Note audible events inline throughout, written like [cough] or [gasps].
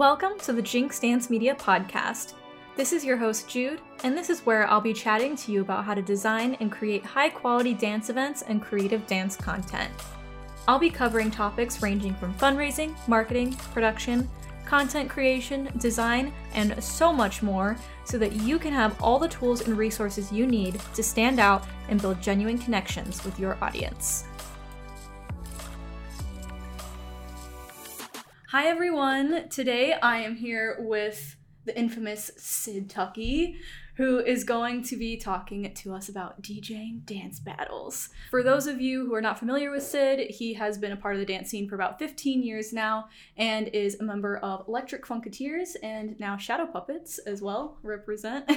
Welcome to the Jinx Dance Media Podcast. This is your host, Jude, and this is where I'll be chatting to you about how to design and create high quality dance events and creative dance content. I'll be covering topics ranging from fundraising, marketing, production, content creation, design, and so much more so that you can have all the tools and resources you need to stand out and build genuine connections with your audience. Hi everyone! Today I am here with the infamous Sid Tucky, who is going to be talking to us about DJing dance battles. For those of you who are not familiar with Sid, he has been a part of the dance scene for about 15 years now and is a member of Electric Funketeers and now Shadow Puppets as well, represent.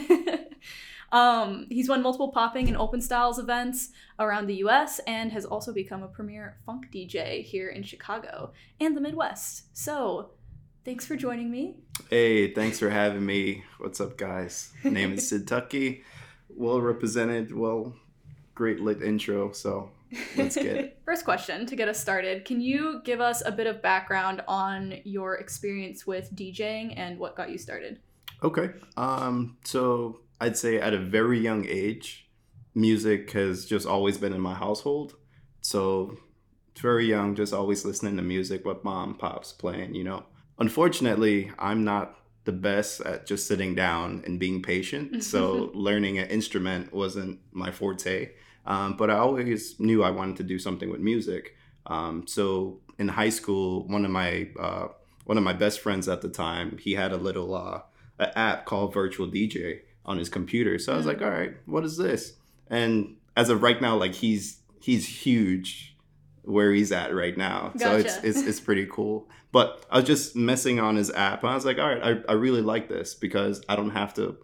[laughs] um, he's won multiple popping and open styles events around the US and has also become a premier funk DJ here in Chicago and the Midwest. So, thanks for joining me. Hey, thanks for having me. What's up, guys? Name is [laughs] Sid Tucky. Well represented. Well, great lit intro. So let's get [laughs] it. First question to get us started. Can you give us a bit of background on your experience with DJing and what got you started? Okay. Um, so I'd say at a very young age, music has just always been in my household. So very young, just always listening to music, what mom, pops playing, you know. Unfortunately, I'm not the best at just sitting down and being patient. [laughs] So learning an instrument wasn't my forte. Um, but I always knew I wanted to do something with music. Um, so in high school, one of my uh, one of my best friends at the time, he had a little uh, app called Virtual DJ on his computer. So I was like, all right, what is this? And as of right now, like he's he's huge where he's at right now. Gotcha. So it's, it's it's pretty cool. But I was just messing on his app and I was like, all right, I, I really like this because I don't have to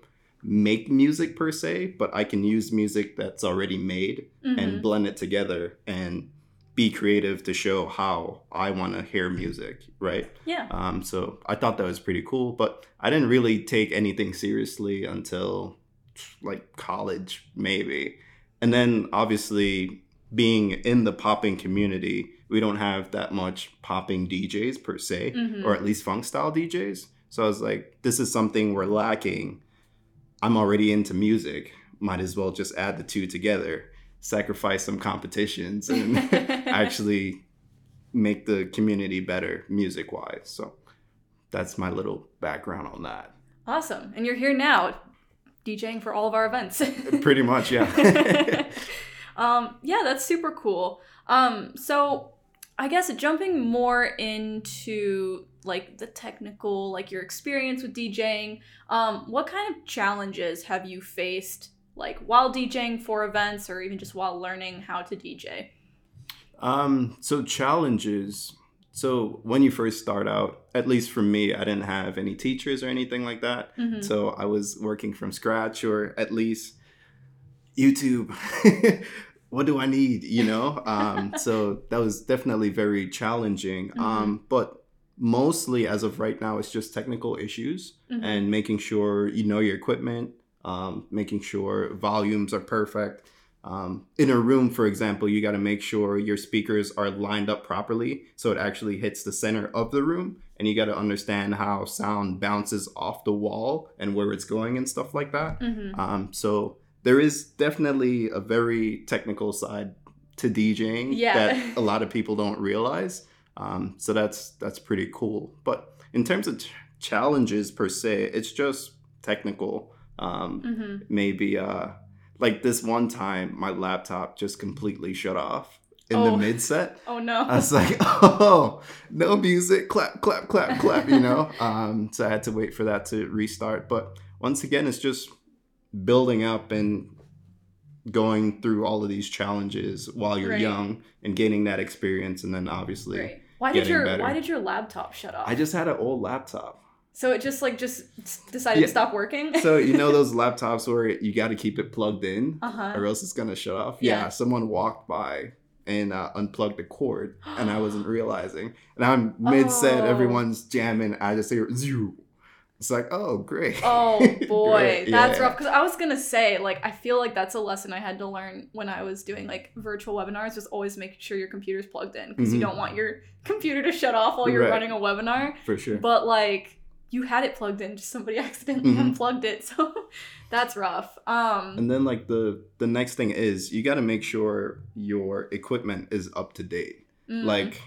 make music per se, but I can use music that's already made Mhm. and blend it together and be creative to show how I want to hear music, right? Yeah. Um, so I thought that was pretty cool, but I didn't really take anything seriously until like college, maybe. And then obviously being in the popping community, we don't have that much popping DJs per se, Mhm. or at least funk style DJs. So I was like, this is something we're lacking. I'm already into music. Might as well just add the two together, sacrifice some competitions, and [laughs] actually make the community better music wise. So that's my little background on that. Awesome. And you're here now, DJing for all of our events. [laughs] Pretty much, yeah. [laughs] um, yeah, that's super cool. Um, so I guess jumping more into like the technical, like your experience with DJing, um, what kind of challenges have you faced like while DJing for events or even just while learning how to DJ? um, so challenges. So when you first start out, at least for me, I didn't have any teachers or anything like that. Mhm. So I was working from scratch or at least YouTube. [laughs] what do I need? You know? Um, [laughs] so that was definitely very challenging. Um, but mostly as of right now, it's just technical issues Mhm. and making sure you know your equipment, um, making sure volumes are perfect. Um, in a room, for example, you got to make sure your speakers are lined up properly so it actually hits the center of the room. And you got to understand how sound bounces off the wall and where it's going and stuff like that. Mhm. Um, so there is definitely a very technical side to DJing Yeah. that [laughs] a lot of people don't realize. Um, so that's that's pretty cool. But in terms of ch- challenges per se, it's just technical. Um, Mhm. Maybe uh, like this one time, my laptop just completely shut off in Oh. the mid set. [laughs] Oh no. I was like, [laughs] oh, no music, clap, clap, clap, clap, you know? [laughs] Um, so I had to wait for that to restart. But once again, it's just building up and going through all of these challenges while you're Right. young and gaining that experience. And then obviously, Right. Why did your better. Why did your laptop shut off? I just had an old laptop. So it just like just decided Yeah. to stop working. So, you know, [laughs] those laptops where you got to keep it plugged in uh huh. or else it's going to shut off? Yeah. Yeah. someone walked by and uh, unplugged the cord and I wasn't [gasps] realizing. And I'm mid set, Oh. everyone's jamming. I just hear zoo. It's like, oh, great. Oh [laughs] boy, Great, that's yeah. rough. Because I was gonna say, like, I feel like that's a lesson I had to learn when I was doing like virtual webinars. Was always making sure your computer's plugged in because you Mhm. don't want your computer to shut off while you're Right. running a webinar. For sure. But like, you had it plugged in, just somebody [laughs] accidentally Mhm. unplugged it. So [laughs] that's rough. Um, And then like the the next thing is you got to make sure your equipment is up to date. mm, Like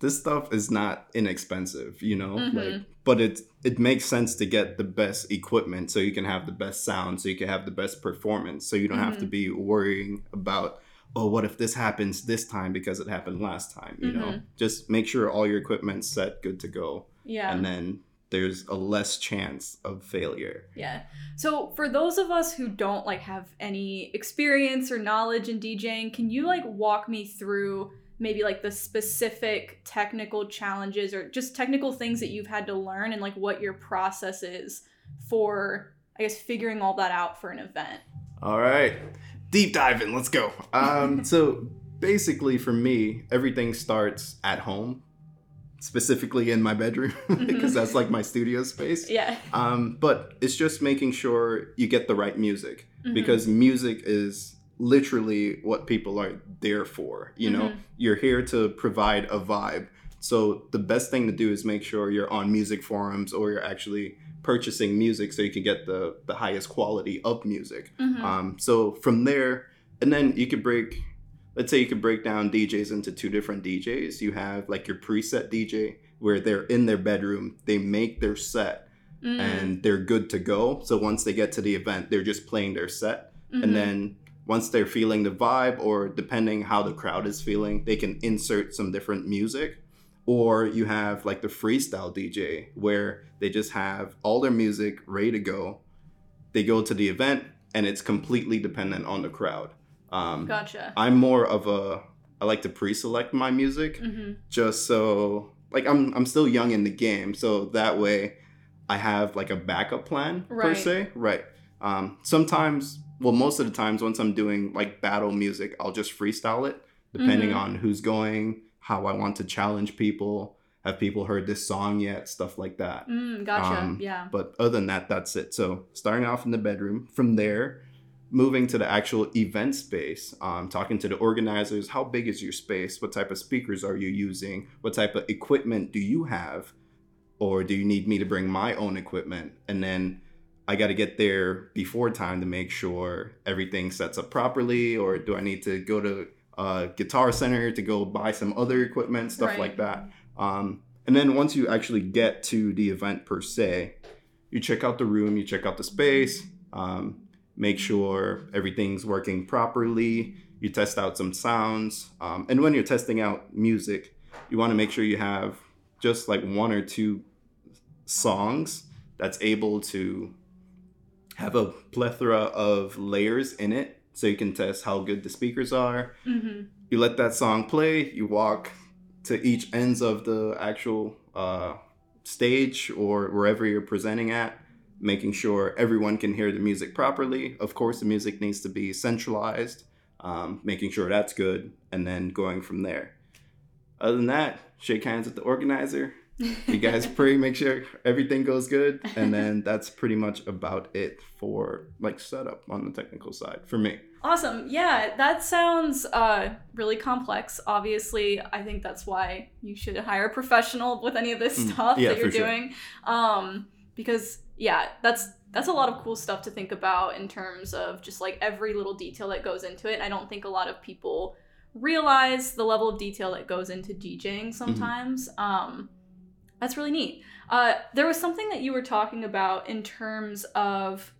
this stuff is not inexpensive, you know? Mhm. Like but it it makes sense to get the best equipment so you can have the best sound, so you can have the best performance, so you don't have to be worrying about oh, what if this happens this time because it happened last time, you know? Mhm. Just make sure all your equipment's set good to go yeah. and then there's a less chance of failure. Yeah. So for those of us who don't like have any experience or knowledge in DJing, can you like walk me through maybe like the specific technical challenges or just technical things that you've had to learn and like what your process is for I guess figuring all that out for an event? All right, deep diving. Let's go. Um, [laughs] so basically, for me, everything starts at home, specifically in my bedroom [laughs] because Mhm. that's like my studio space. Yeah. Um, but it's just making sure you get the right music Mhm. because music is literally what people are there for. You know, Mhm. you're here to provide a vibe. So the best thing to do is make sure you're on music forums or you're actually purchasing music so you can get the the highest quality of music. Mhm. Um, so from there, and then you could break, let's say you could break down DJs into two different DJs. You have like your preset DJ where they're in their bedroom, they make their set, Mm. and they're good to go. So once they get to the event, they're just playing their set, Mhm. and then once they're feeling the vibe, or depending how the crowd is feeling, they can insert some different music. Or you have like the freestyle DJ where they just have all their music ready to go. They go to the event and it's completely dependent on the crowd. Um, Gotcha. I'm more of a I like to pre-select my music hmm just so like I'm I'm still young in the game, so that way I have like a backup plan per se. Right. Um, sometimes, well, most of the times, once I'm doing like battle music, I'll just freestyle it, depending Mhm. on who's going, how I want to challenge people. Have people heard this song yet? Stuff like that. Mm, gotcha. Um, yeah. But other than that, that's it. So starting off in the bedroom, from there, moving to the actual event space, um, talking to the organizers. How big is your space? What type of speakers are you using? What type of equipment do you have? Or do you need me to bring my own equipment? And then I got to get there before time to make sure everything sets up properly. Or do I need to go to a guitar center to go buy some other equipment, stuff Right. like that? Um, and then once you actually get to the event per se, you check out the room, you check out the space, um, make sure everything's working properly. You test out some sounds. Um, and when you're testing out music, you want to make sure you have just like one or two songs that's able to have a plethora of layers in it so you can test how good the speakers are hmm you let that song play you walk to each ends of the actual uh, stage or wherever you're presenting at making sure everyone can hear the music properly of course the music needs to be centralized um, making sure that's good and then going from there other than that shake hands with the organizer you guys [laughs] pray make sure everything goes good and then that's pretty much about it for like setup on the technical side for me Awesome. Yeah, that sounds uh, really complex. Obviously, I think that's why you should hire a professional with any of this Mm, stuff yeah, that you're for sure. doing. Um, because yeah, that's that's a lot of cool stuff to think about in terms of just like every little detail that goes into it. I don't think a lot of people realize the level of detail that goes into DJing sometimes. Um, that's really neat. Uh, there was something that you were talking about in terms of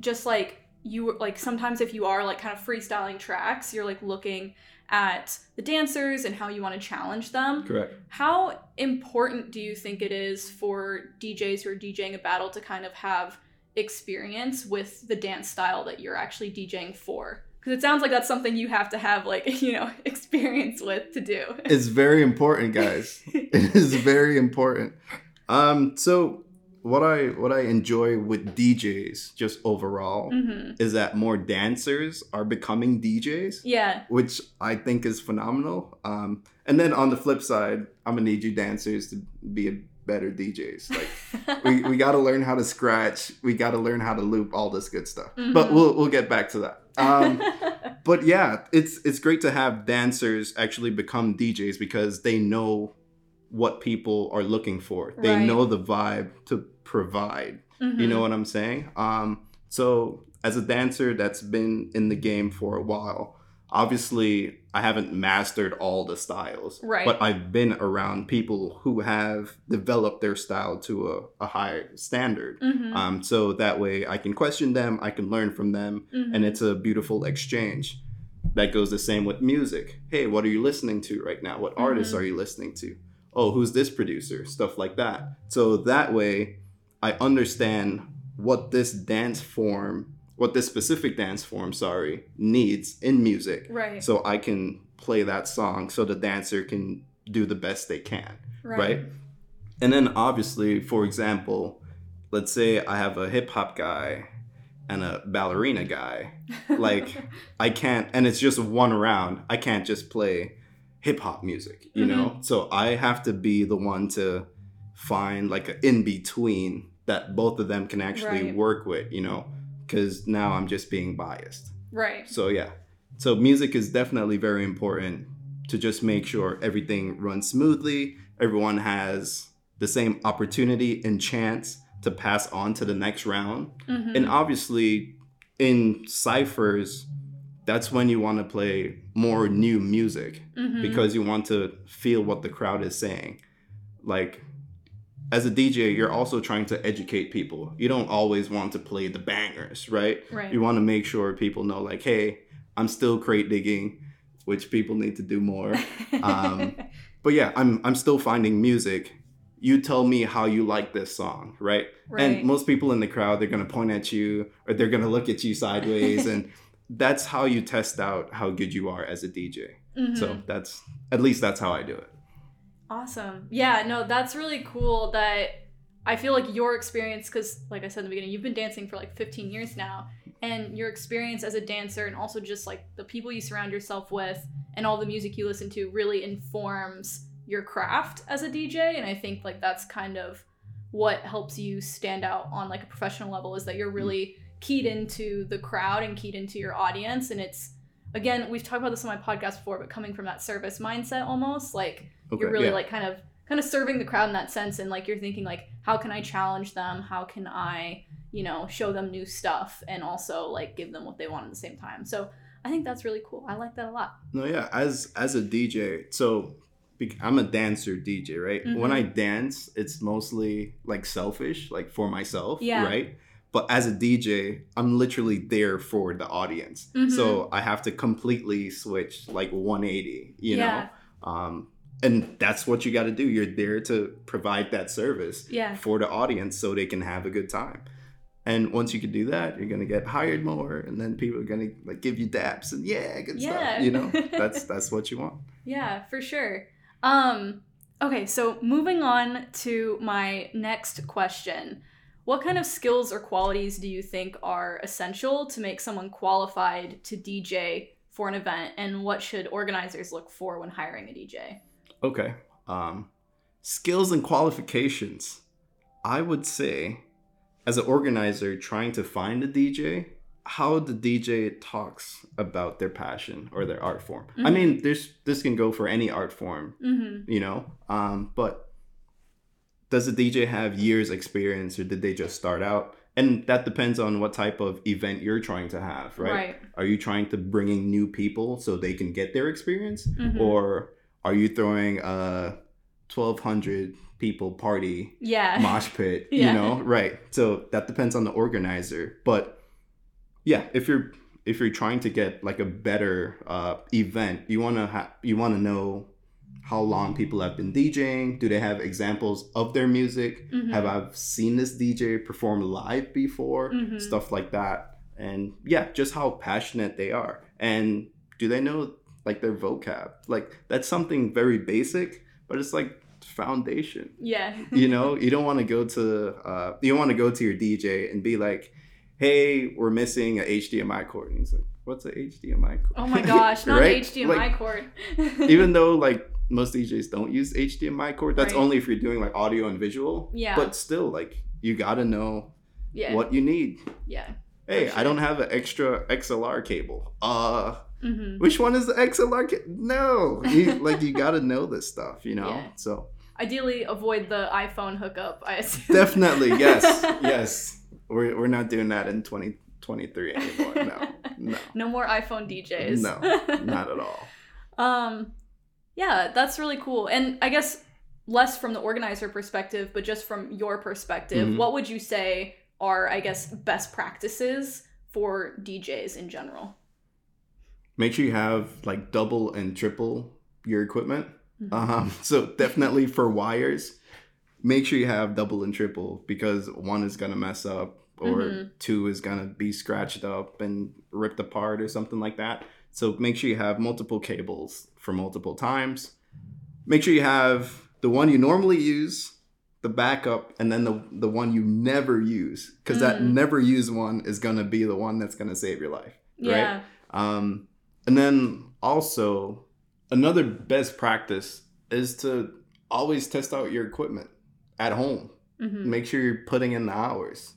just like you were like sometimes if you are like kind of freestyling tracks, you're like looking at the dancers and how you want to challenge them. correct How important do you think it is for DJs who are DJing a battle to kind of have experience with the dance style that you're actually DJing for? Because it sounds like that's something you have to have like [laughs] you know [laughs] experience with to do. it's very important guys [laughs] it is very important um so what i what i enjoy with djs just overall hmm is that more dancers are becoming djs Yeah. which i think is phenomenal um and then on the flip side i'm gonna need you dancers to be a better djs like [laughs] we, we got to learn how to scratch we got to learn how to loop all this good stuff but Mhm. we'll we'll get back to that um [laughs] but yeah, it's it's great to have dancers actually become DJs because they know what people are looking for. They Right. know the vibe to provide. You Mhm. know what I'm saying? Um, so as a dancer that's been in the game for a while, obviously I haven't mastered all the styles, Right. but I've been around people who have developed their style to a, a high standard. Mhm. Um, so that way I can question them, I can learn from them, Mhm. and it's a beautiful exchange. That goes the same with music. Hey, what are you listening to right now? What artists Mhm. are you listening to? Oh, who's this producer? Stuff like that. So that way I understand what this dance form, what this specific dance form, sorry, needs in music. right. So I can play that song so the dancer can do the best they can right? And then obviously, for example, let's say I have a hip hop guy and a ballerina guy. [laughs] Like I can't and it's just one round. I can't just play hip hop music, you know? Mm-hmm. So I have to be the one to find like an in between that both of them can actually Right. work with, you know? Cuz now I'm just being biased. right. So yeah. So music is definitely very important to just make sure everything runs smoothly, everyone has the same opportunity and chance to pass on to the next round. Mhm. And obviously in ciphers that's when you want to play more new music Mhm. because you want to feel what the crowd is saying. Like as a DJ, you're also trying to educate people. You don't always want to play the bangers, right? right. you want to make sure people know like hey i'm still crate digging which people need to do more [laughs] um, but yeah i'm i'm still finding music you tell me how you like this song right, right. and most people in the crowd they're going to point at you or they're going to look at you sideways [laughs] and that's how you test out how good you are as a dj Mhm. so that's at least that's how i do it Awesome. Yeah, no, that's really cool that I feel like your experience, because like I said in the beginning, you've been dancing for like 15 years now, and your experience as a dancer and also just like the people you surround yourself with and all the music you listen to really informs your craft as a DJ. And I think like that's kind of what helps you stand out on like a professional level is that you're really keyed into the crowd and keyed into your audience. And it's, again, we've talked about this on my podcast before, but coming from that service mindset almost, like, okay you're really yeah. like kind of kind of serving the crowd in that sense and like you're thinking like how can i challenge them how can i you know show them new stuff and also like give them what they want at the same time so i think that's really cool i like that a lot No, yeah. As as a DJ, so I'm a dancer DJ, right? When Mhm. I dance, it's mostly like selfish, like for myself, Yeah. right? But as a DJ, I'm literally there for the audience, Mhm. so I have to completely switch like 180, you Yeah. know. Um, and that's what you got to do. You're there to provide that service yeah for the audience so they can have a good time. And once you can do that, you're gonna get hired more, and then people are gonna like give you daps and yeah, good Yeah. stuff. You know, [laughs] that's that's what you want. yeah for sure um okay so moving on to my next question what kind of skills or qualities do you think are essential to make someone qualified to dj for an event and what should organizers look for when hiring a dj Okay. Um, skills and qualifications. I would say, as an organizer trying to find a DJ, how the DJ talks about their passion or their art form. I Mhm. mean, there's this can go for any art form, mm-hmm you know. Um, but does the DJ have years experience or did they just start out? And that depends on what type of event you're trying to have, right? right, Are you trying to bring in new people so they can get their experience? Mhm. or are you throwing a 1200 people party yeah. mosh pit [laughs] Yeah. you know? Right. So that depends on the organizer. But yeah if you're if you're trying to get like a better uh, event you want to ha- you want to know how long people have been djing. Do they have examples of their music? Mhm. have i seen this dj perform live before? Mhm. stuff like that. And yeah just how passionate they are. And do they know like their vocab. Like that's something very basic but it's like foundation. Yeah. You know? [laughs] You don't want to go to uh you don't want to go to your dj and be like hey we're missing a hdmi cord and he's like what's a hdmi cord oh my gosh not [laughs] Right? hdmi Like, cord [laughs] even though like most djs don't use hdmi cord that's Right. only if you're doing like audio and visual. Yeah. but still like you gotta know yeah. what you need. Yeah. Hey For i don't have an extra xlr cable. Uh hmm which one is the xlr no you, like you gotta know this stuff you know Yeah. so ideally avoid the iPhone hookup. I assume. Definitely, yes, [laughs] yes. We're we're not doing that in 2023 anymore. No, [laughs] no, No more iPhone DJs. no, not at all. [laughs] Um, yeah, that's really cool. And I guess less from the organizer perspective, but just from your perspective, Mhm. what would you say are, I guess, best practices for DJs in general? Make sure you have like double and triple your equipment. Mhm. Um, [laughs] so definitely for wires, make sure you have double and triple because one is gonna mess up or Mhm. two is gonna be scratched up and ripped apart or something like that. So make sure you have multiple cables for multiple times. Make sure you have the one you normally use, the backup, and then the the one you never use because that Mm. never used one is gonna be the one that's gonna save your life. Yeah. Um, and then also, another best practice is to always test out your equipment at home. hmm Make sure you're putting in the hours.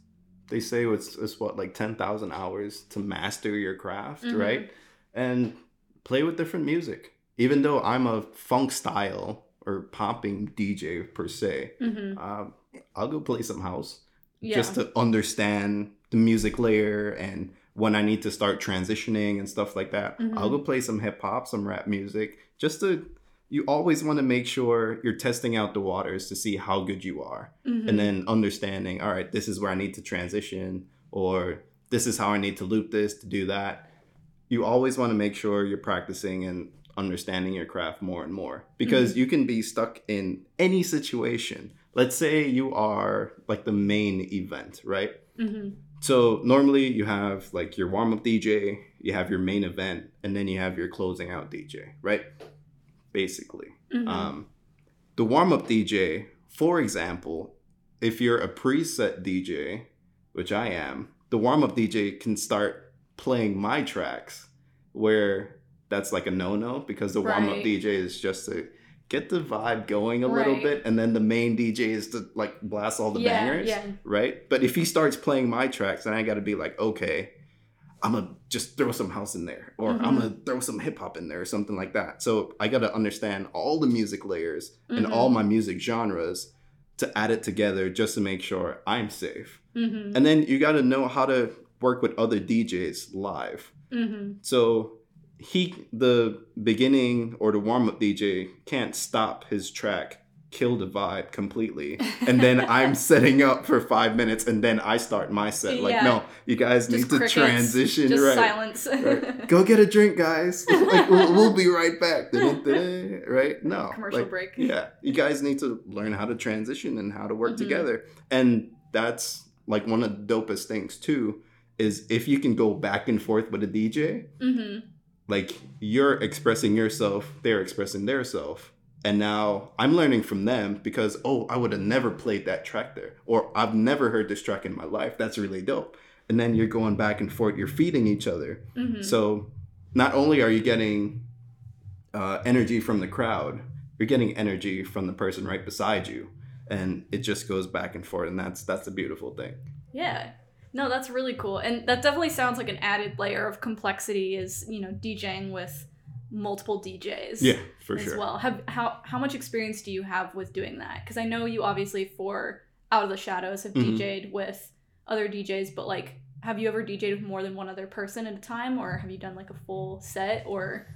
They say it's, it's what, like 10,000 hours to master your craft, Mhm. right? And play with different music. Even though I'm a funk style or popping DJ per se, hmm um, I'll go play some house Yeah. just to understand the music layer and when I need to start transitioning and stuff like that. Mhm. I'll go play some hip hop, some rap music, just to. You always want to make sure you're testing out the waters to see how good you are, Mhm. and then understanding. All right, this is where I need to transition, or this is how I need to loop this to do that. You always want to make sure you're practicing and understanding your craft more and more because you can be stuck in any situation. Let's say you are like the main event, right? Mhm. So normally you have like your warm up DJ, you have your main event, and then you have your closing out DJ, right? Basically. Mhm. Um, the warm up DJ, for example, if you're a preset DJ, which I am, the warm up DJ can start playing my tracks where that's like a no no because the warm up DJ is just to get the vibe going a little bit, and then the main DJ is to like blast all the yeah, bangers Yeah. right? But if he starts playing my tracks, then I got to be like, okay, I'm gonna just throw some house in there, or I'm Mhm. gonna throw some hip hop in there, or something like that. So I got to understand all the music layers and Mhm. all my music genres to add it together just to make sure I'm safe. hmm And then you got to know how to work with other DJs live. hmm So he, the beginning or the warm up DJ, can't stop his track, kill the vibe completely, and then [laughs] I'm setting up for five minutes, and then I start my set. Like, Yeah. no, you guys Just need to transition, Just right? silence. right. [laughs] Go get a drink, guys. [laughs] like, we'll, we'll be right back. Right? No. Commercial like, break. Yeah, you guys need to learn how to transition and how to work Mhm. together, and that's like one of the dopest things too. Is if you can go back and forth with a DJ, hmm like you're expressing yourself, they're expressing their self. And now I'm learning from them because, oh, I would have never played that track there. Or I've never heard this track in my life. That's really dope. And then you're going back and forth, you're feeding each other. hmm So not only are you getting uh, energy from the crowd, you're getting energy from the person right beside you. And it just goes back and forth. And that's that's a beautiful thing. Yeah. No, that's really cool. And that definitely sounds like an added layer of complexity is, you know, DJing with multiple DJs. Yeah, for as sure. As well. Have how how much experience do you have with doing that? Because I know you obviously for Out of the Shadows have Mhm. DJ'd with other DJs, but like have you ever DJ'd with more than one other person at a time or have you done like a full set or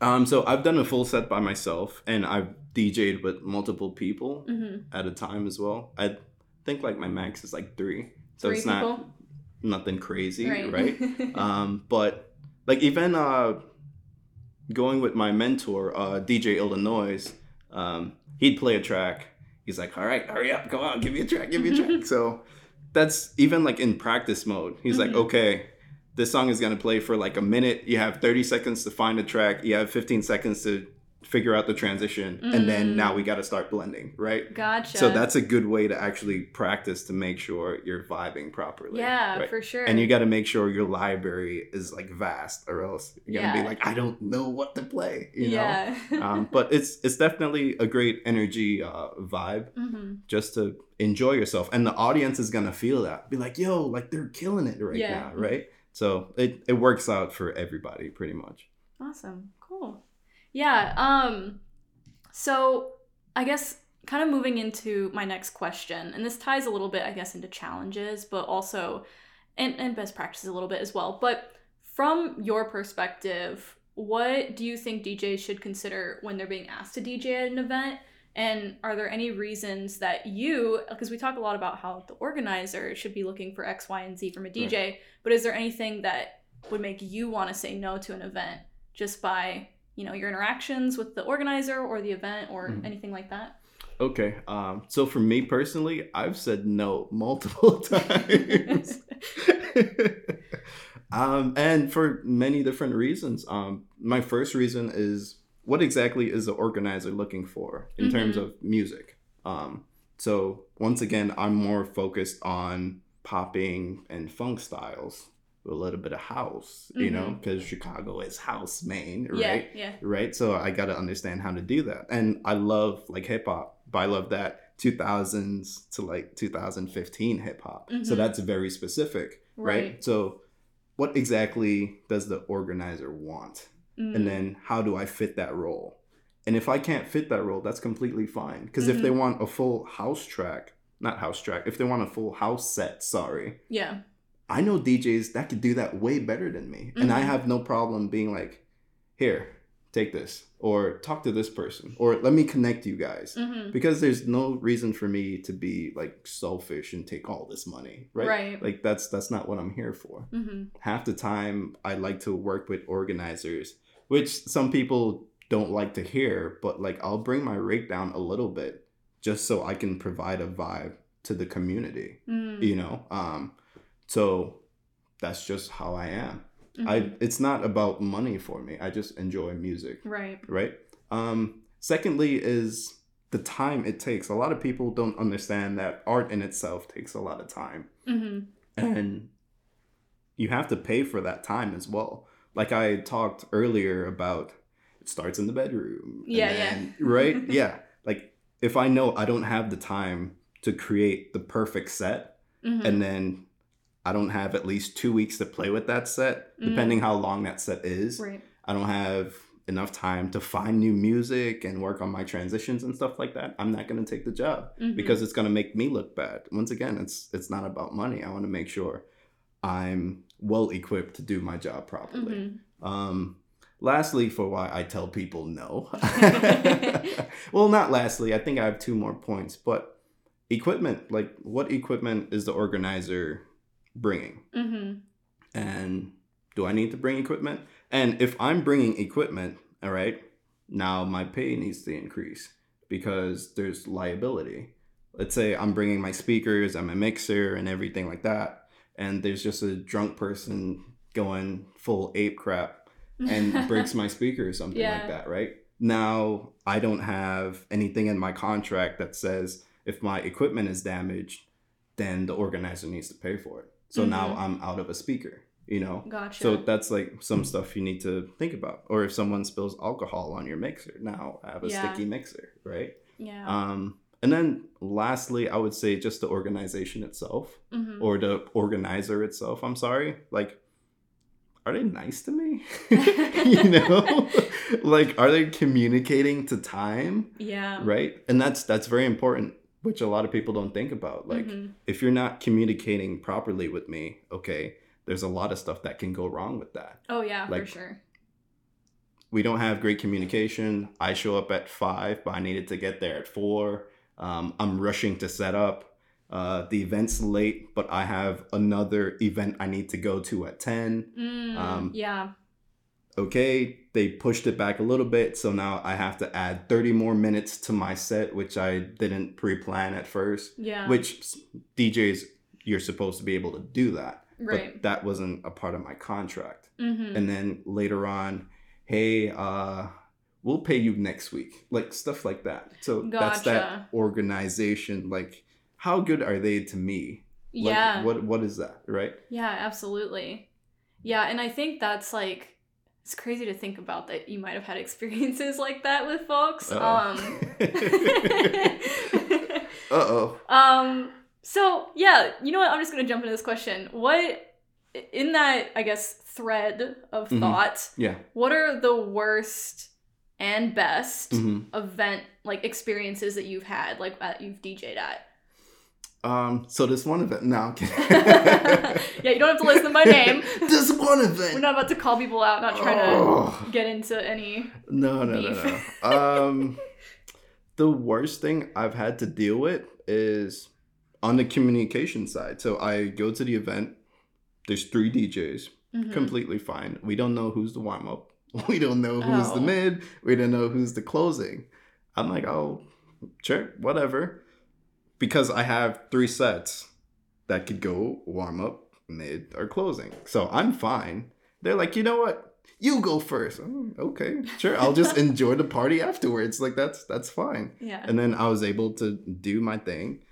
Um, so I've done a full set by myself, and I've DJ'd with multiple people Mhm. at a time as well. I think like my max is like three, so three it's people? not nothing crazy, right. right? [laughs] um, but like even uh, going with my mentor, uh, DJ Illinois, um, he'd play a track. He's like, "All right, hurry up, go on, give me a track, give me a track." [laughs] so that's even like in practice mode. He's like, Mhm. "Okay, this song is gonna play for like a minute. You have 30 seconds to find a track. You have 15 seconds to figure out the transition, and then Mm. now we got to start blending, right?" gotcha. So that's a good way to actually practice to make sure you're vibing properly. yeah, right? for sure. And you got to make sure your library is like vast, or else you're gonna Yeah. be like, I don't know what to play. You yeah. know. [laughs] um, but it's it's definitely a great energy uh, vibe hmm just to enjoy yourself, and the audience is gonna feel that. Be like, yo, like they're killing it right Yeah. now, right? So it it works out for everybody pretty much. Awesome. Yeah. Um so I guess kind of moving into my next question, and this ties a little bit, I guess, into challenges, but also and, and best practices a little bit as well. But from your perspective, what do you think DJs should consider when they're being asked to DJ at an event? And are there any reasons that you, because we talk a lot about how the organizer should be looking for X, Y, and Z from a DJ, right. but is there anything that would make you want to say no to an event just by, you know, your interactions with the organizer or the event or mm-hmm. anything like that? Okay. Um, so for me personally, I've said no [laughs] multiple times. [laughs] um, and for many different reasons. Um, my first reason is what exactly is the organizer looking for in mm-hmm. terms of music? Um, so once again, I'm more focused on popping and funk styles, a little bit of house, mm-hmm. you know, because mm-hmm. Chicago is house main, right? Yeah, yeah. Right. So I got to understand how to do that, and I love like hip hop, but I love that 2000s to like 2015 hip hop. Mm-hmm. So that's very specific, right? right? So what exactly does the organizer want? Mm. And then how do I fit that role? And if I can't fit that role, that's completely fine. Because mm-hmm. if they mm-hmm. want a full house track, not house track, if they want a full house set, sorry. Yeah. I know DJs that could do that way better than me. Mm-hmm. And I mm-hmm. have no problem being like, here, take this or talk to this person or let me connect you guys mm-hmm. because there's no reason for me to be like selfish and take all this money right, right. like that's that's not what i'm here for mm-hmm. half the time i like to work with organizers which some people don't like to hear, but like I'll bring my rate down a little bit just so I can provide a vibe to the community, mm. you know? Um, so that's just how I am. Mm-hmm. I it's not about money for me. I just enjoy music. Right. Right. Um, secondly is the time it takes. A lot of people don't understand that art in itself takes a lot of time. Mm-hmm. And you have to pay for that time as well like I talked earlier about it starts in the bedroom. Yeah, then, yeah. right? [laughs] yeah. Like if I know I don't have the time to create the perfect set mm-hmm. and then I don't have at least two weeks to play with that set, mm-hmm. depending how long that set is. Right. I don't have enough time to find new music and work on my transitions and stuff like that. I'm not going to take the job mm-hmm. because it's going to make me look bad. Once again, it's it's not about money. I want to make sure I'm well equipped to do my job properly. Mm-hmm. Um, lastly, for why I tell people no. [laughs] [laughs] well, not lastly, I think I have two more points, but equipment like what equipment is the organizer bringing? Mm-hmm. And do I need to bring equipment? And if I'm bringing equipment, all right, now my pay needs to increase because there's liability. Let's say I'm bringing my speakers, and my mixer, and everything like that and there's just a drunk person going full ape crap and [laughs] breaks my speaker or something yeah. like that, right? Now I don't have anything in my contract that says if my equipment is damaged, then the organizer needs to pay for it. So mm-hmm. now I'm out of a speaker, you know? Gotcha. So that's like some stuff you need to think about. Or if someone spills alcohol on your mixer, now I have a yeah. sticky mixer, right? Yeah. Um, and then lastly, I would say just the organization itself mm-hmm. or the organizer itself. I'm sorry. Like, are they nice to me? [laughs] you [laughs] know? like are they communicating to time? Yeah. Right? And that's that's very important, which a lot of people don't think about. Like mm-hmm. if you're not communicating properly with me, okay, there's a lot of stuff that can go wrong with that. Oh yeah, like, for sure. We don't have great communication. I show up at five, but I needed to get there at four um, I'm rushing to set up. Uh, the event's late, but I have another event I need to go to at 10. Mm, um, yeah. Okay, they pushed it back a little bit, so now I have to add 30 more minutes to my set, which I didn't pre plan at first. Yeah. Which DJs, you're supposed to be able to do that. Right. But that wasn't a part of my contract. Mm-hmm. And then later on, hey, uh, we'll pay you next week like stuff like that so gotcha. that's that organization like how good are they to me like, yeah what what is that right yeah absolutely yeah and i think that's like it's crazy to think about that you might have had experiences [laughs] like that with folks Uh-oh. um [laughs] uh-oh um so yeah you know what i'm just gonna jump into this question what in that i guess thread of mm-hmm. thought yeah what are the worst and best Mhm. event like experiences that you've had, like that you've DJ'd at. Um, so this one event. No, [laughs] yeah, you don't have to list them by name. [laughs] this one event. We're not about to call people out, not trying to Oh. get into any. No, no, no, beef. no. Um, [laughs] the worst thing I've had to deal with is on the communication side. So I go to the event. There's three DJs. Mhm. Completely fine. We don't know who's the warm up. We don't know who's Oh. the mid. We don't know who's the closing. I'm like, oh, sure, whatever. Because I have three sets that could go warm up, mid, or closing. So I'm fine. They're like, you know what? You go first. Oh, okay, sure. I'll just [laughs] enjoy the party afterwards. Like that's that's fine. Yeah. And then I was able to do my thing,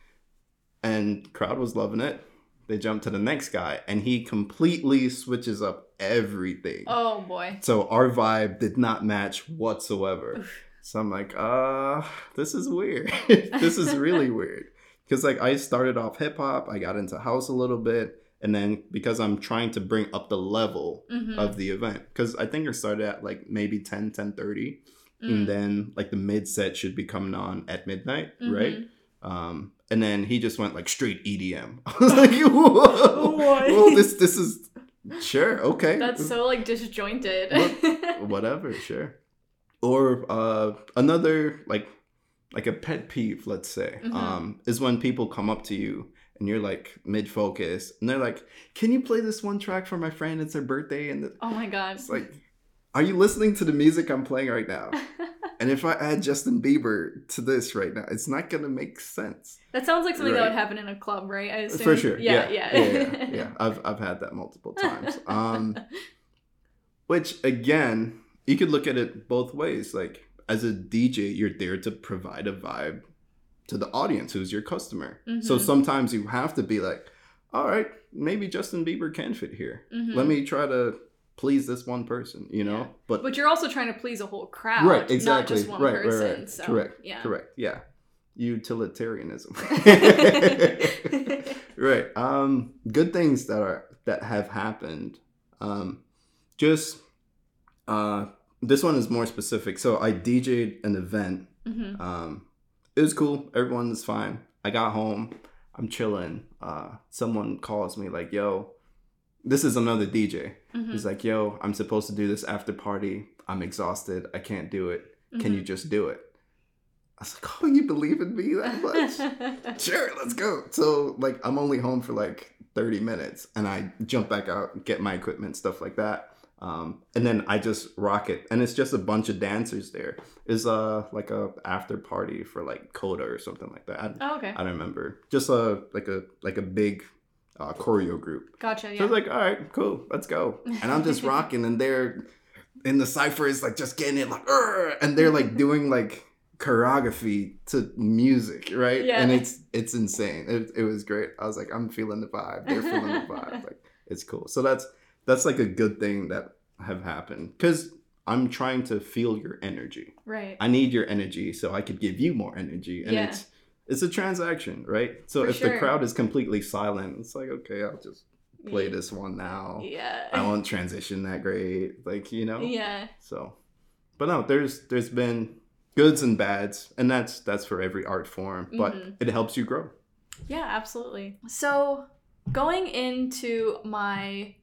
and crowd was loving it. They jumped to the next guy, and he completely switches up everything. oh boy. So our vibe did not match whatsoever. So I'm like, uh, this is weird. [laughs] this is really [laughs] weird. Because like I started off hip hop, I got into house a little bit, and then because I'm trying to bring up the level Mhm. of the event, because I think I started at like maybe 10, 10 30, Mm. and then like the mid set should be coming on at midnight, right? Mhm. Um, and then he just went like straight EDM. [laughs] I was [laughs] like, whoa, whoa, this this is sure okay. That's so like disjointed. [laughs] whatever, sure. Or uh, another like like a pet peeve, let's say, Mhm. um, is when people come up to you and you're like mid focus and they're like, "Can you play this one track for my friend? It's her birthday." And oh my god. it's like, "Are you listening to the music I'm playing right now?" [laughs] And if I add Justin Bieber to this right now, it's not gonna make sense. that sounds like something that would happen in a club, right? I assume. For sure. Yeah, Yeah. yeah. Yeah. yeah, [laughs] yeah. I've I've had that multiple [laughs] times. Um which again, you could look at it both ways. Like as a DJ, you're there to provide a vibe to the audience who's your customer. So Mhm. sometimes you have to be like, all right, maybe Justin Bieber can fit here. Mhm. Let me try to please this one person, you know? Yeah. But But you're also trying to please a whole crowd, right, exactly. not just one right, right, person. right. So, correct. Yeah. Correct. Yeah. Utilitarianism. [laughs] [laughs] right. Um good things that are that have happened. Um just uh this one is more specific. So I DJ'd an event. hmm Um it was cool. Everyone was fine. I got home. I'm chilling. Uh someone calls me like, "Yo, this is another DJ." hmm He's like, "Yo, I'm supposed to do this after party. I'm exhausted. I can't do it. Can you just do it?" I was like, "Oh, you believe in me that much?" [laughs] sure, let's go. So like I'm only home for like 30 minutes and I jump back out, get my equipment, stuff like that. Um, and then I just rock it. And it's just a bunch of dancers there. It's uh like a after party for like Coda or something like that. I, oh, okay. I don't remember. Just a like a like a big uh, choreo group. Gotcha. So I was like, all right, cool, let's go. And I'm just [laughs] rocking, and they're in the cipher is like just getting it like, and they're like doing like choreography to music, right? Yeah. And it's it's insane. It, it was great. I was like, I'm feeling the vibe. They're feeling the vibe. [laughs] Like it's cool. So that's that's like a good thing that have happened because I'm trying to feel your energy. right. I need your energy so I could give you more energy, and Yeah. it's it's a transaction, right? So For if sure. the crowd is completely silent, it's like okay, I'll just play Ye- this one now. Yeah. I won't transition that great, like you know. Yeah. So, but no, there's there's been goods and bads, and that's that's for every art form. But Mhm. it helps you grow. Yeah, absolutely. So, going into my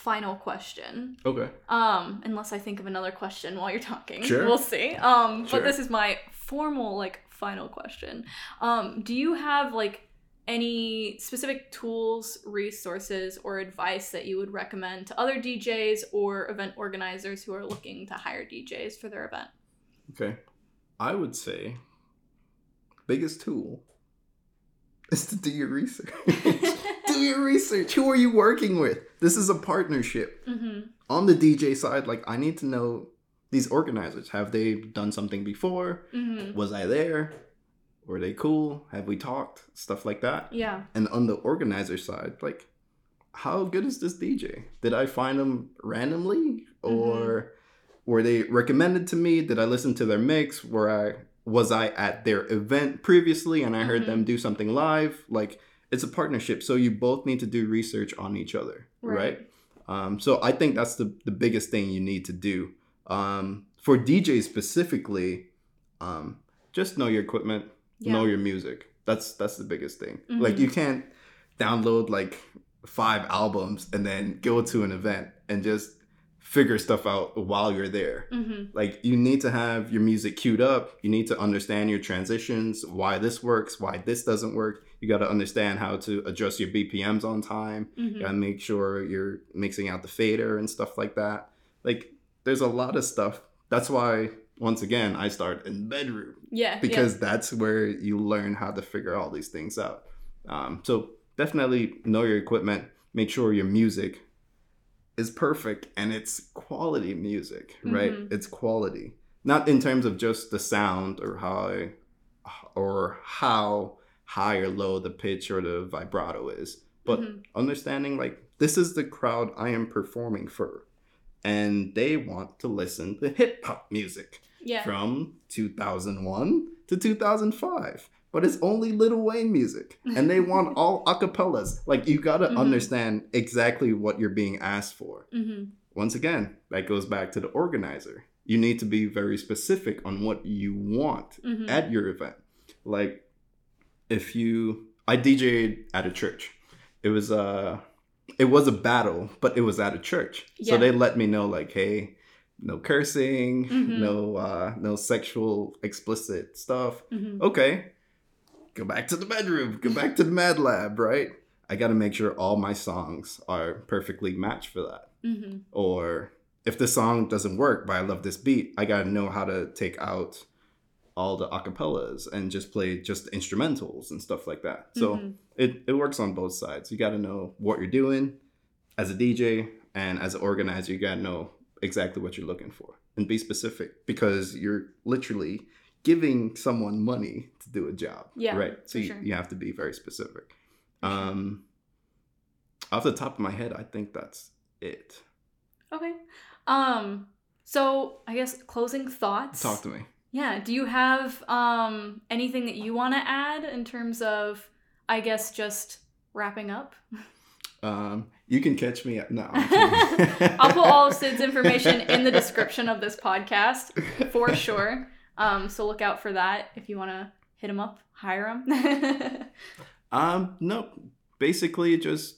final question, Okay. um, unless I think of another question while you're talking, Sure. we'll see. Um, Sure. but this is my formal like final question. Um, do you have like any specific tools, resources, or advice that you would recommend to other DJs or event organizers who are looking to hire DJs for their event? Okay. I would say biggest tool is to do your research. [laughs] do your research. Who are you working with? This is a partnership. mm-hmm. On the DJ side, like I need to know these organizers. Have they done something before? Mm-hmm. Was I there? Were they cool? Have we talked? Stuff like that. Yeah. And on the organizer side, like, how good is this DJ? Did I find them randomly, or were they recommended to me? Did I listen to their mix? Were I was I at their event previously and I heard Mhm. them do something live? Like, it's a partnership, so you both need to do research on each other, right? Right. Um, so I think that's the the biggest thing you need to do. Um, for DJs specifically, um, just know your equipment, Yeah. know your music. That's that's the biggest thing. Mhm. Like you can't download like five albums and then go to an event and just figure stuff out while you're there. Mm-hmm. Like you need to have your music queued up. You need to understand your transitions, why this works, why this doesn't work. You got to understand how to adjust your BPMs on time. Mm-hmm. You got to make sure you're mixing out the fader and stuff like that. Like there's a lot of stuff. That's why once again I start in bedroom Yeah. because that's where you learn how to figure all these things out. Um, so definitely know your equipment. Make sure your music is perfect and it's quality music, right? Mhm. It's quality, not in terms of just the sound or how or how high or low the pitch or the vibrato is, but Mhm. understanding like this is the crowd I am performing for, and they want to listen to hip hop music yeah. from 2001 to 2005 but it's only Lil Wayne music and they want [laughs] all acapellas like you got to Mhm. understand exactly what you're being asked for mm-hmm. once again that goes back to the organizer you need to be very specific on what you want Mm-hmm. at your event like if you i dj'd at a church it was a it was a battle but it was at a church so they let me know like hey no cursing Mhm. no uh no sexual explicit stuff Mm-hmm. okay go back to the bedroom. Go back to the mad lab right? I got to make sure all my songs are perfectly matched for that. Mm-hmm. or if the song doesn't work but i love this beat i gotta know how to take out all the acapellas and just play just instrumentals and stuff like that. So Mhm. it, it works on both sides. You gotta know what you're doing as a dj and as an organizer you gotta know exactly what you're looking for. And be specific because you're literally giving someone money to do a job Yeah, right so you, sure. you have to be very specific um off the top of my head i think that's it Okay. Um. So I guess closing thoughts. Talk to me. Yeah. Do you have um anything that you want to add in terms of, I guess, just wrapping up? Um, you can catch me at no. [laughs] I'll put all of Sid's information in the description of this podcast for sure. Um. So look out for that if you want to hit him up, hire him. [laughs] Um, no. Basically, just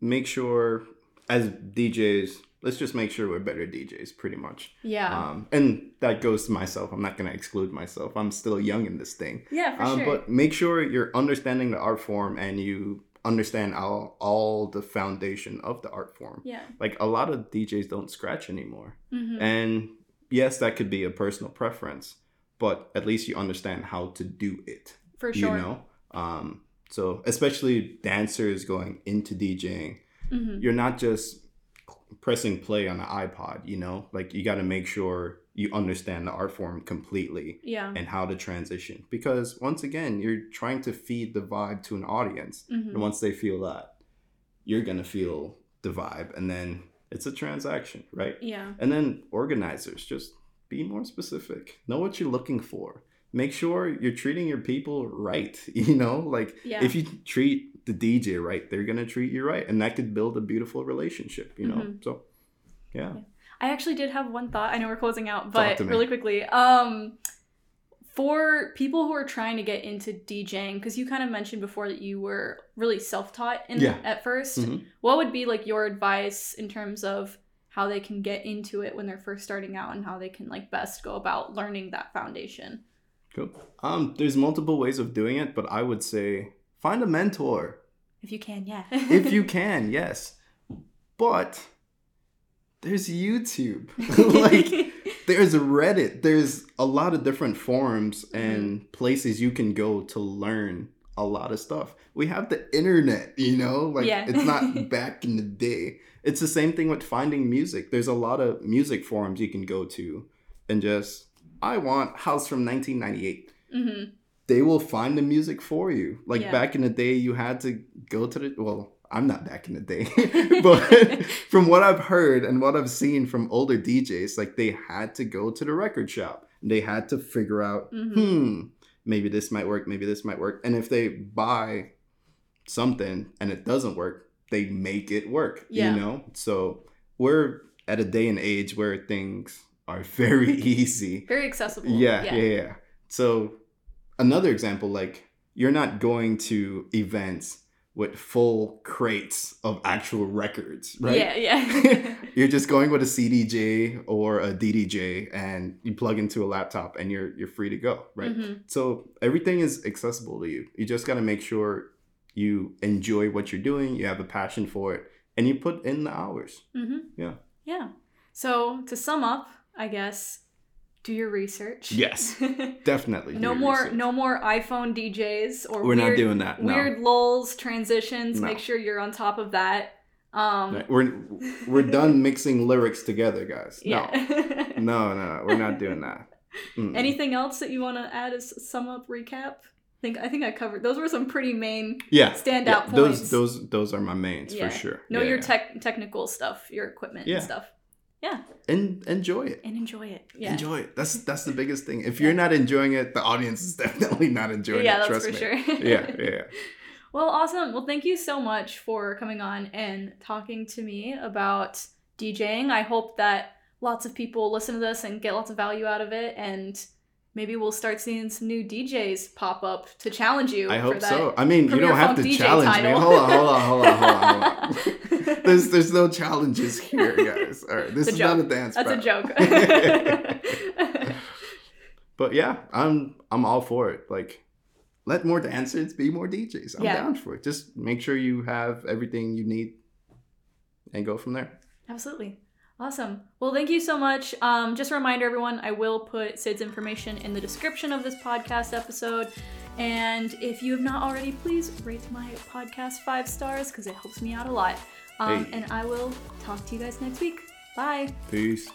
make sure as DJs, let's just make sure we're better DJs, pretty much. yeah. Um, and that goes to myself. I'm not gonna exclude myself. I'm still young in this thing. yeah. For Um, sure. but make sure you're understanding the art form and you understand all all the foundation of the art form. yeah. Like a lot of DJs don't scratch anymore. hmm And yes, that could be a personal preference, but at least you understand how to do it. For sure. You know? Um, so especially dancers going into DJing, hmm you're not just pressing play on an iPod, you know? Like you gotta make sure you understand the art form completely Yeah. and how to transition. Because once again, you're trying to feed the vibe to an audience. hmm And once they feel that, you're gonna feel the vibe. And then it's a transaction, right? Yeah. And then organizers, just be more specific. Know what you're looking for. Make sure you're treating your people right. [laughs] You know, like Yeah. if you treat the DJ right, they're gonna treat you right, and that could build a beautiful relationship. You know, Mhm. so yeah. I actually did have one thought. I know we're closing out, but really quickly. Um for people who are trying to get into DJing, because you kind of mentioned before that you were really self-taught in Yeah. at 1st Mhm. What would be like your advice in terms of how they can get into it when they're first starting out and how they can like best go about learning that foundation? Cool. Um, there's multiple ways of doing it, but I would say find a mentor If you can, yeah. if you [laughs] can. Yes, but there's YouTube. [laughs] [laughs] like [laughs] there's Reddit. There's a lot of different forums and places you can go to learn a lot of stuff. We have the internet, you know? Like Yeah. it's not back in the day. It's the same thing with finding music. There's a lot of music forums you can go to and just I want house from 1998. hmm They will find the music for you. Like Yeah. back in the day you had to go to the well, I'm not back in the day. [laughs] but [laughs] from what I've heard and what I've seen from older DJs, like they had to go to the record shop. They had to figure out, Mhm. hmm, maybe this might work, maybe this might work. And if they buy something and it doesn't work, they make it work. Yeah. You know? So we're at a day and age where things are [laughs] very easy. Very accessible. Yeah, yeah, yeah. So another example, like you're not going to events with full crates of actual records, right? Yeah, yeah. [laughs] [laughs] you're just going with a CDJ or a DDJ and you plug into a laptop and you're you're free to go, right? Mhm. So everything is accessible to you. You just got to make sure you enjoy what you're doing, you have a passion for it, and you put in the hours. Mm-hmm. Yeah. Yeah. So to sum up, I guess, do your research. Yes, [laughs] Definitely. no more research. no more iPhone DJs or We're weird, not doing that. No. weird lulls, transitions. No. Make sure you're on top of that. Um. We're we're [laughs] done mixing lyrics together, guys. yeah. [laughs] No, no, no, we're not doing that. Mm-mm. Anything else that you want to add as sum up recap? I think I think I covered those were some pretty main yeah, standout yeah, points. Those those those are my mains Yeah. for sure. know Yeah, your tech technical stuff, your equipment and stuff. Yeah, and enjoy it. and enjoy it. Yeah. Enjoy it. That's [laughs] that's the biggest thing. If you're not enjoying it, the audience is [laughs] definitely not enjoying yeah, it. that's Trust for me. sure. [laughs] yeah, yeah, yeah. Well, awesome. Well, thank you so much for coming on and talking to me about DJing. I hope that lots of people listen to this and get lots of value out of it and maybe we'll start seeing some new DJs pop up to challenge you I hope that. so. I mean, you don't have to DJ challenge title. me. Hold on, hold on, hold on, hold on, hold on. [laughs] there's there's no challenges here, guys. All right, this is a not a dance. That's a joke. [laughs] But yeah, I'm I'm all for it. Like, let more dancers be more DJs. I'm Yeah. down for it. Just make sure you have everything you need, and go from there. Absolutely. Awesome. Well, thank you so much. Um, just a reminder, everyone, I will put Sid's information in the description of this podcast episode. And if you have not already, please rate my podcast five stars because it helps me out a lot. Um, Hey. And I will talk to you guys next week. Bye. Peace.